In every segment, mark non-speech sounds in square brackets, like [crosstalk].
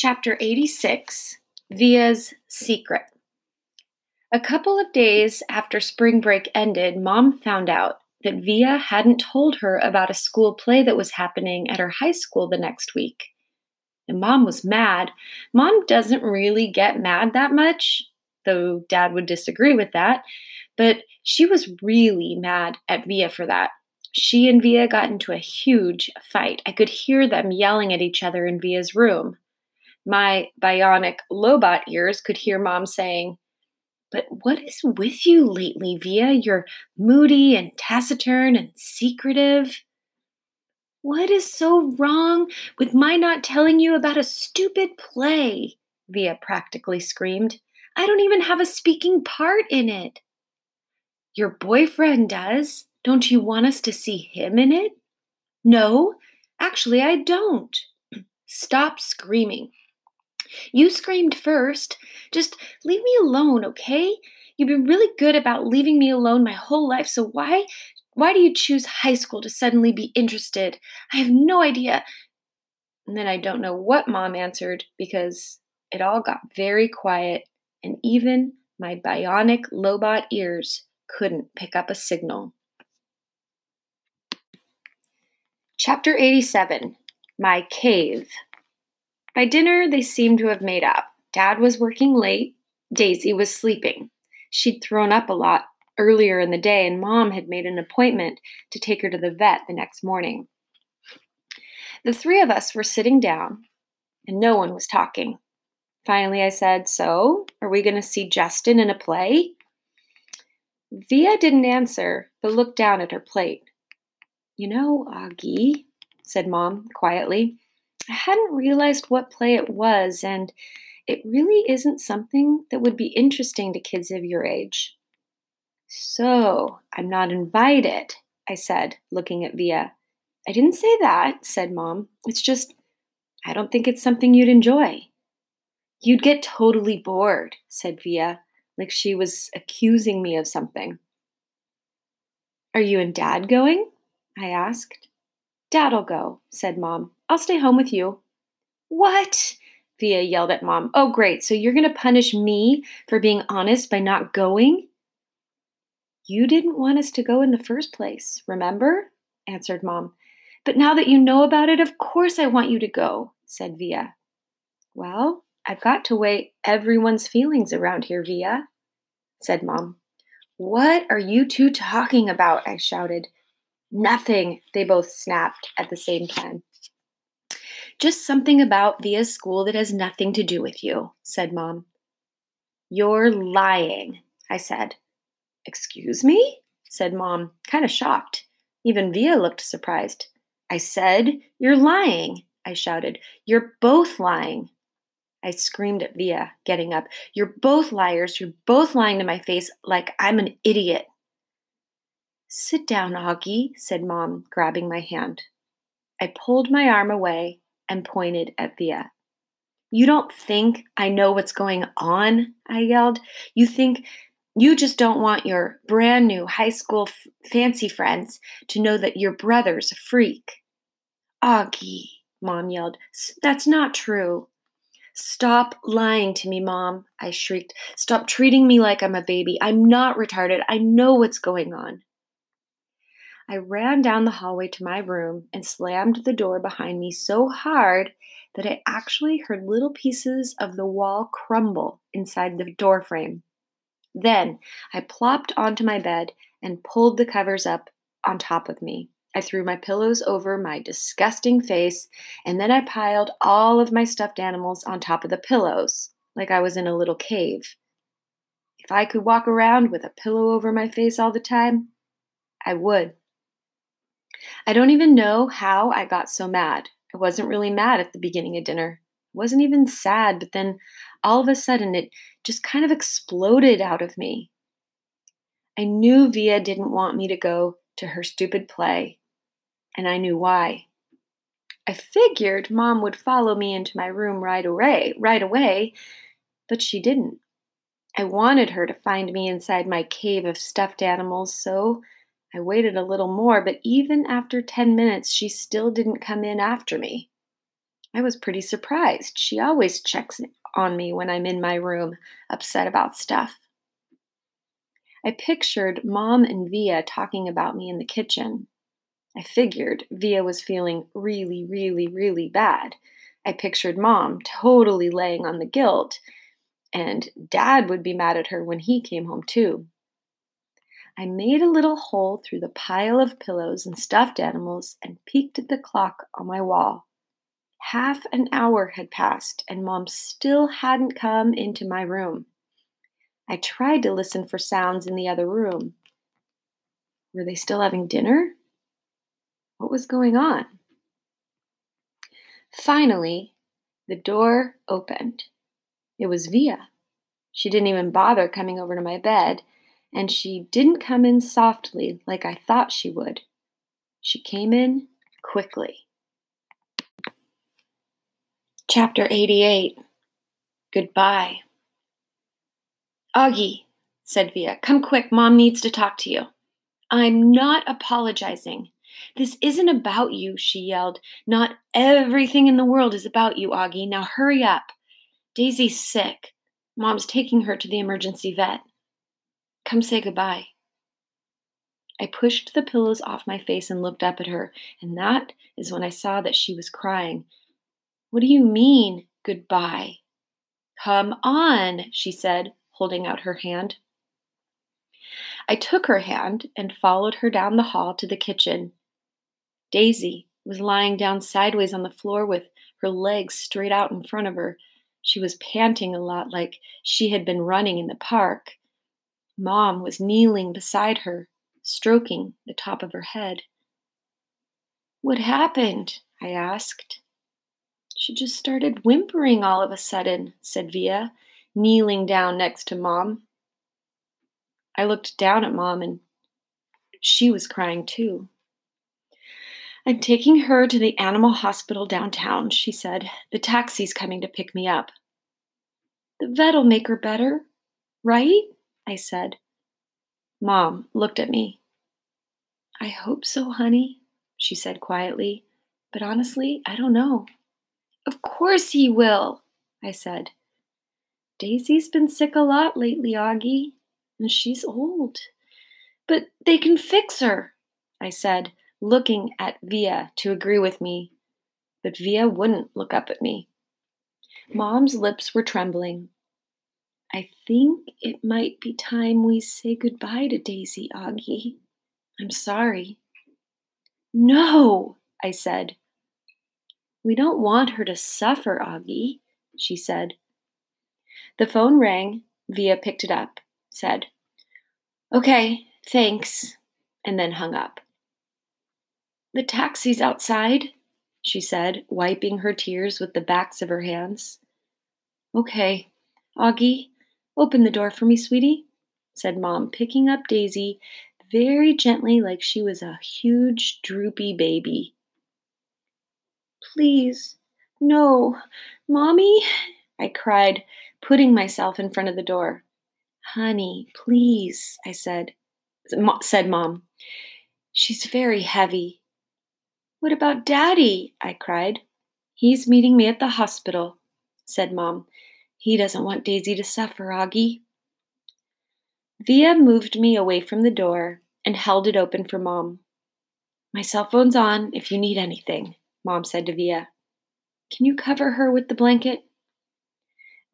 Chapter 86 Via's Secret. A couple of days after spring break ended, Mom found out that Via hadn't told her about a school play that was happening at her high school the next week. And Mom was mad. Mom doesn't really get mad that much, though Dad would disagree with that, but she was really mad at Via for that. She and Via got into a huge fight. I could hear them yelling at each other in Via's room. My bionic lobot ears could hear Mom saying, But what is with you lately, Via? You're moody and taciturn and secretive. What is so wrong with my not telling you about a stupid play? Via practically screamed. I don't even have a speaking part in it. Your boyfriend does. Don't you want us to see him in it? No, actually, I don't. [clears throat] Stop screaming. You screamed first. Just leave me alone, okay? You've been really good about leaving me alone my whole life, so why why do you choose high school to suddenly be interested? I have no idea. And then I don't know what mom answered because it all got very quiet and even my bionic lobot ears couldn't pick up a signal. Chapter 87 My Cave. By dinner, they seemed to have made up. Dad was working late, Daisy was sleeping. She'd thrown up a lot earlier in the day, and Mom had made an appointment to take her to the vet the next morning. The three of us were sitting down, and no one was talking. Finally, I said, So, are we going to see Justin in a play? Via didn't answer, but looked down at her plate. You know, Auggie, said Mom quietly, I hadn't realized what play it was, and it really isn't something that would be interesting to kids of your age. So, I'm not invited, I said, looking at Via. I didn't say that, said Mom. It's just, I don't think it's something you'd enjoy. You'd get totally bored, said Via, like she was accusing me of something. Are you and Dad going? I asked. Dad'll go, said Mom. I'll stay home with you. What? Via yelled at Mom. Oh, great. So you're going to punish me for being honest by not going? You didn't want us to go in the first place, remember? answered Mom. But now that you know about it, of course I want you to go, said Via. Well, I've got to weigh everyone's feelings around here, Via, said Mom. What are you two talking about? I shouted. Nothing, they both snapped at the same time. Just something about Via's school that has nothing to do with you, said Mom. You're lying, I said. Excuse me? said Mom, kind of shocked. Even Via looked surprised. I said, You're lying, I shouted. You're both lying. I screamed at Via, getting up. You're both liars. You're both lying to my face like I'm an idiot. Sit down, Auggie, said Mom, grabbing my hand. I pulled my arm away and pointed at Via. You don't think I know what's going on? I yelled. You think you just don't want your brand new high school f- fancy friends to know that your brother's a freak. Auggie, Mom yelled. That's not true. Stop lying to me, Mom, I shrieked. Stop treating me like I'm a baby. I'm not retarded. I know what's going on. I ran down the hallway to my room and slammed the door behind me so hard that I actually heard little pieces of the wall crumble inside the doorframe. Then I plopped onto my bed and pulled the covers up on top of me. I threw my pillows over my disgusting face, and then I piled all of my stuffed animals on top of the pillows, like I was in a little cave. If I could walk around with a pillow over my face all the time, I would. I don't even know how I got so mad. I wasn't really mad at the beginning of dinner. I wasn't even sad, but then all of a sudden it just kind of exploded out of me. I knew Via didn't want me to go to her stupid play, and I knew why. I figured mom would follow me into my room right away, right away, but she didn't. I wanted her to find me inside my cave of stuffed animals, so I waited a little more, but even after 10 minutes, she still didn't come in after me. I was pretty surprised. She always checks on me when I'm in my room, upset about stuff. I pictured Mom and Via talking about me in the kitchen. I figured Via was feeling really, really, really bad. I pictured Mom totally laying on the guilt, and Dad would be mad at her when he came home, too. I made a little hole through the pile of pillows and stuffed animals and peeked at the clock on my wall. Half an hour had passed, and Mom still hadn't come into my room. I tried to listen for sounds in the other room. Were they still having dinner? What was going on? Finally, the door opened. It was Via. She didn't even bother coming over to my bed, and she didn't come in softly like I thought she would. She came in quickly. Chapter 88 Goodbye. Auggie, said Via, come quick. Mom needs to talk to you. I'm not apologizing. This isn't about you, she yelled. Not everything in the world is about you, Auggie. Now hurry up. Daisy's sick. Mom's taking her to the emergency vet. Come say goodbye. I pushed the pillows off my face and looked up at her, and that is when I saw that she was crying. What do you mean, goodbye? Come on, she said, holding out her hand. I took her hand and followed her down the hall to the kitchen. Daisy was lying down sideways on the floor with her legs straight out in front of her. She was panting a lot like she had been running in the park. Mom was kneeling beside her, stroking the top of her head. What happened? I asked. She just started whimpering all of a sudden, said Via, kneeling down next to Mom. I looked down at Mom and she was crying too. I'm taking her to the animal hospital downtown, she said. The taxi's coming to pick me up. The vet'll make her better, right? I said. Mom looked at me. I hope so, honey, she said quietly. But honestly, I don't know. Of course he will, I said. Daisy's been sick a lot lately, Auggie, and she's old. But they can fix her, I said, looking at Via to agree with me. But Via wouldn't look up at me. Mom's lips were trembling. I think it might be time we say goodbye to Daisy, Auggie. I'm sorry. No, I said. We don't want her to suffer, Auggie, she said. The phone rang. Via picked it up, said, Okay, thanks, and then hung up. The taxi's outside, she said, wiping her tears with the backs of her hands. Okay, Auggie, open the door for me, sweetie, said Mom, picking up Daisy very gently like she was a huge, droopy baby. Please, no, Mommy, I cried, putting myself in front of the door. Honey, please, I said, said Mom. She's very heavy. What about Daddy? I cried. He's meeting me at the hospital, said Mom. He doesn't want Daisy to suffer, Auggie. Via moved me away from the door and held it open for Mom. My cell phone's on if you need anything, Mom said to Via. Can you cover her with the blanket?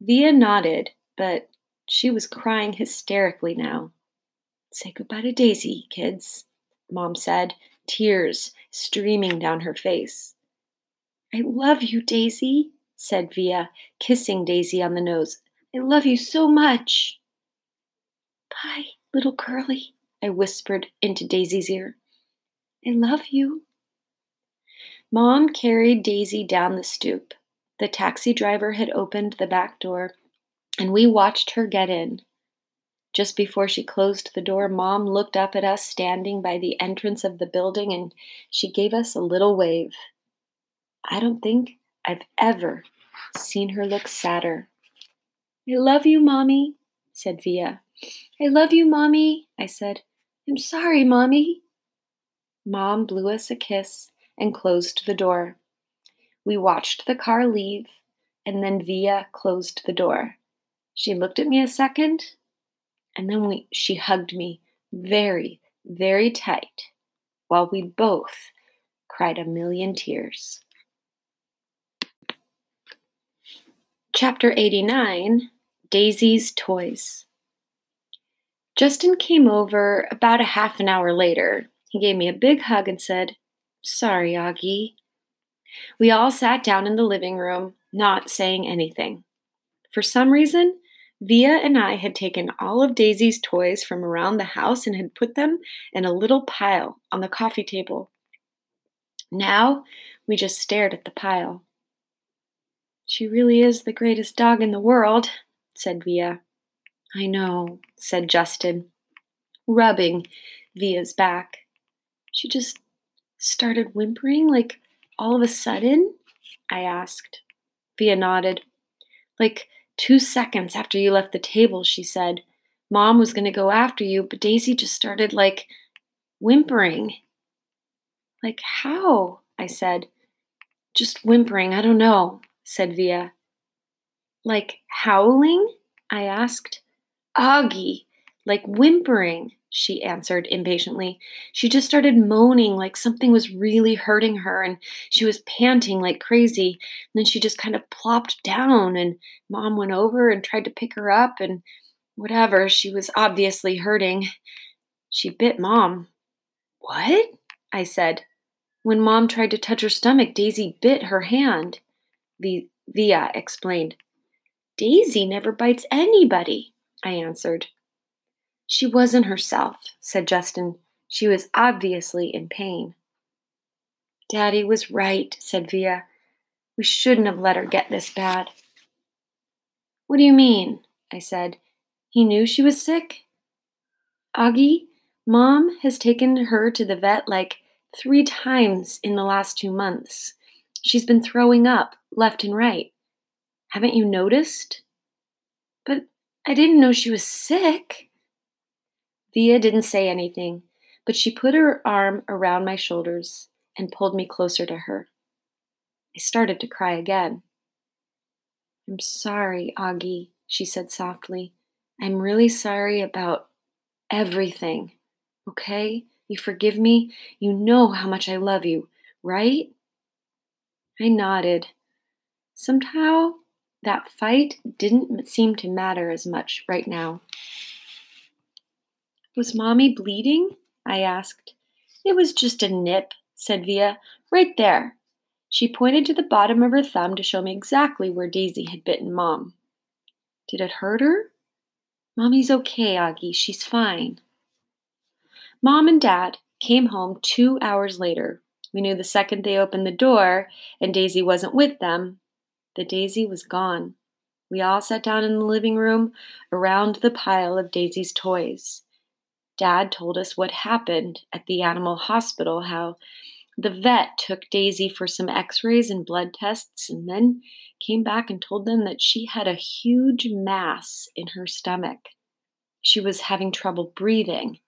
Via nodded, but she was crying hysterically now. Say goodbye to Daisy, kids, Mom said, tears streaming down her face. I love you, Daisy, said Via, kissing Daisy on the nose. I love you so much. Bye, little Curly, I whispered into Daisy's ear. I love you. Mom carried Daisy down the stoop. The taxi driver had opened the back door, and we watched her get in. Just before she closed the door, Mom looked up at us standing by the entrance of the building and she gave us a little wave. I don't think I've ever seen her look sadder. I love you, Mommy, said Via. I love you, Mommy, I said. I'm sorry, Mommy. Mom blew us a kiss and closed the door. We watched the car leave, and then Via closed the door. She looked at me a second, and then we, she hugged me very, very tight while we both cried a million tears. Chapter 89 Daisy's Toys. Justin came over about a half an hour later. He gave me a big hug and said, Sorry, Auggie. We all sat down in the living room, not saying anything. For some reason, Via and I had taken all of Daisy's toys from around the house and had put them in a little pile on the coffee table. Now we just stared at the pile. She really is the greatest dog in the world, said Via. I know, said Justin, rubbing Via's back. She just started whimpering like all of a sudden? I asked. Via nodded. Like two seconds after you left the table, she said. Mom was going to go after you, but Daisy just started like whimpering. Like how? I said. Just whimpering, I don't know, said Via. Like howling? I asked. Auggie, like whimpering, she answered impatiently. She just started moaning like something was really hurting her, and she was panting like crazy. And then she just kind of plopped down, and mom went over and tried to pick her up, and whatever, she was obviously hurting. She bit mom. What? I said. When mom tried to touch her stomach, Daisy bit her hand. Via explained. Daisy never bites anybody. I answered. She wasn't herself, said Justin. She was obviously in pain. Daddy was right, said Via. We shouldn't have let her get this bad. What do you mean? I said. He knew she was sick? Auggie, Mom has taken her to the vet like three times in the last two months. She's been throwing up left and right. Haven't you noticed? But I didn't know she was sick. Via didn't say anything, but she put her arm around my shoulders and pulled me closer to her. I started to cry again. I'm sorry, Auggie, she said softly. I'm really sorry about everything. Okay? You forgive me? You know how much I love you, right? I nodded. Somehow, that fight didn't seem to matter as much right now. Was Mommy bleeding? I asked. It was just a nip, said Via. Right there. She pointed to the bottom of her thumb to show me exactly where Daisy had bitten Mom. Did it hurt her? Mommy's okay, Auggie. She's fine. Mom and Dad came home two hours later. We knew the second they opened the door and Daisy wasn't with them, the Daisy was gone. We all sat down in the living room around the pile of Daisy's toys. Dad told us what happened at the animal hospital, how the vet took Daisy for some x rays and blood tests, and then came back and told them that she had a huge mass in her stomach. She was having trouble breathing.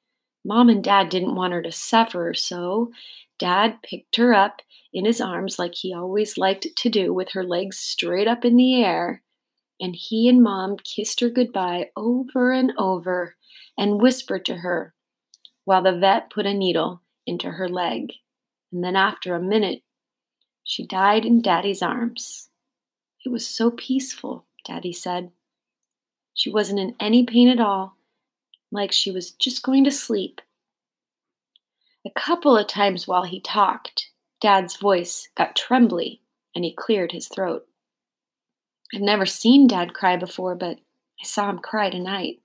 Mom and Dad didn't want her to suffer, so Dad picked her up in his arms like he always liked to do with her legs straight up in the air, and he and Mom kissed her goodbye over and over and whispered to her while the vet put a needle into her leg. And then after a minute, she died in Daddy's arms. It was so peaceful, Daddy said. She wasn't in any pain at all, like she was just going to sleep. A couple of times while he talked, Dad's voice got trembly and he cleared his throat. I'd never seen Dad cry before, but I saw him cry tonight.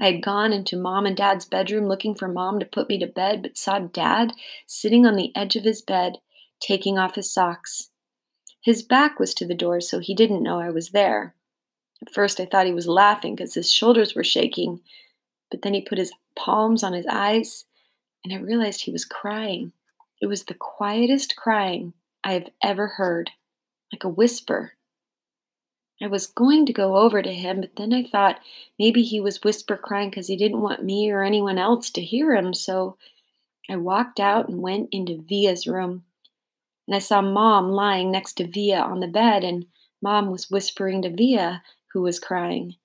I had gone into Mom and Dad's bedroom looking for Mom to put me to bed, but saw Dad sitting on the edge of his bed, taking off his socks. His back was to the door, so he didn't know I was there. At first, I thought he was laughing because his shoulders were shaking, but then he put his palms on his eyes, and I realized he was crying. It was the quietest crying I have ever heard, like a whisper. I was going to go over to him, but then I thought maybe he was whisper crying because he didn't want me or anyone else to hear him, so I walked out and went into Via's room. and I saw Mom lying next to Via on the bed, and Mom was whispering to Via, who was crying.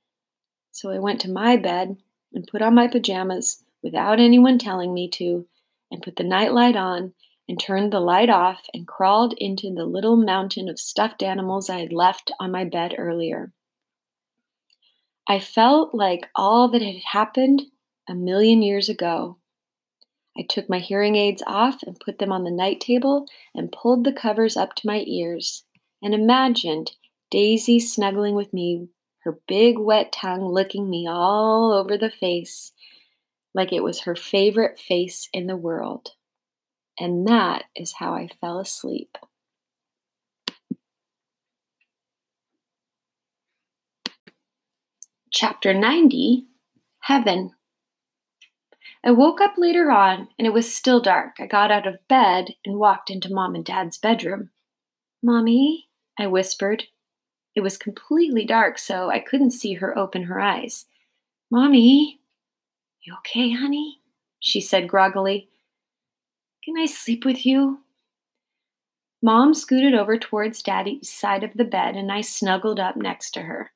So I went to my bed and put on my pajamas without anyone telling me to, and put the nightlight on and turned the light off and crawled into the little mountain of stuffed animals I had left on my bed earlier. I felt like all that had happened a million years ago. I took my hearing aids off and put them on the night table and pulled the covers up to my ears and imagined Daisy snuggling with me, her big wet tongue licking me all over the face like it was her favorite face in the world. And that is how I fell asleep. Chapter 90 Heaven. I woke up later on and it was still dark. I got out of bed and walked into mom and dad's bedroom. Mommy, I whispered. It was completely dark, so I couldn't see her open her eyes. Mommy, you okay, honey? She said groggily. Can I sleep with you? Mom scooted over towards Daddy's side of the bed, and I snuggled up next to her.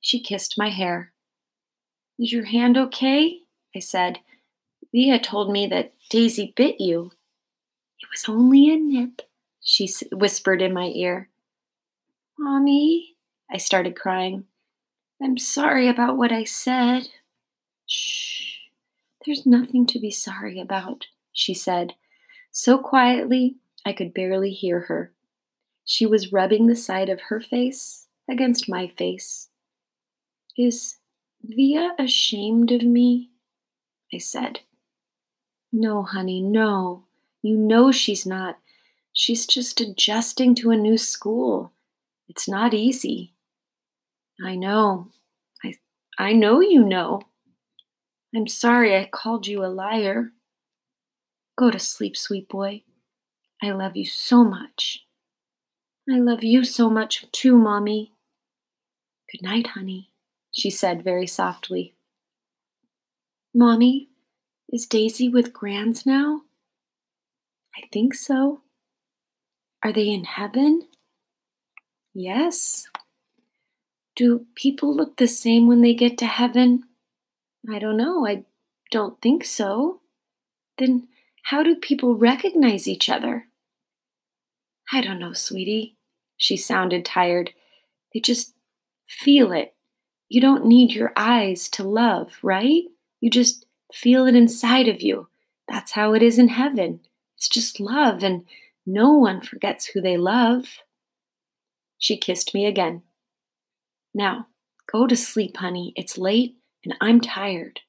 She kissed my hair. Is your hand okay? I said. Via told me that Daisy bit you. It was only a nip, she whispered in my ear. Mommy, I started crying. I'm sorry about what I said. Shh, there's nothing to be sorry about, she said, so quietly I could barely hear her. She was rubbing the side of her face against my face. Is Via ashamed of me? I said. No, honey, no. You know she's not. She's just adjusting to a new school. It's not easy. I know. I I know you know. I'm sorry I called you a liar. Go to sleep, sweet boy. I love you so much. I love you so much too, Mommy. Good night, honey, she said very softly. Mommy, is Daisy with Grans now? I think so. Are they in heaven? Yes. Do people look the same when they get to heaven? I don't know. I don't think so. Then how do people recognize each other? I don't know, sweetie. She sounded tired. They just feel it. You don't need your eyes to love, right? You just feel it inside of you. That's how it is in heaven. It's just love, and no one forgets who they love. She kissed me again. Now, go to sleep, honey. It's late and I'm tired.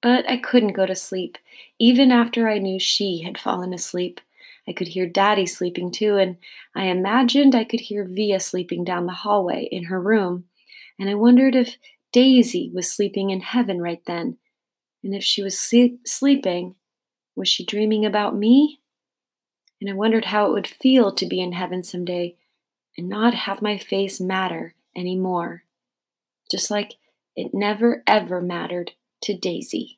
But I couldn't go to sleep, even after I knew she had fallen asleep. I could hear Daddy sleeping too, and I imagined I could hear Via sleeping down the hallway in her room. And I wondered if Daisy was sleeping in heaven right then. And if she was sleep- sleeping, was she dreaming about me? And I wondered how it would feel to be in heaven someday and not have my face matter anymore. Just like it never ever mattered to Daisy.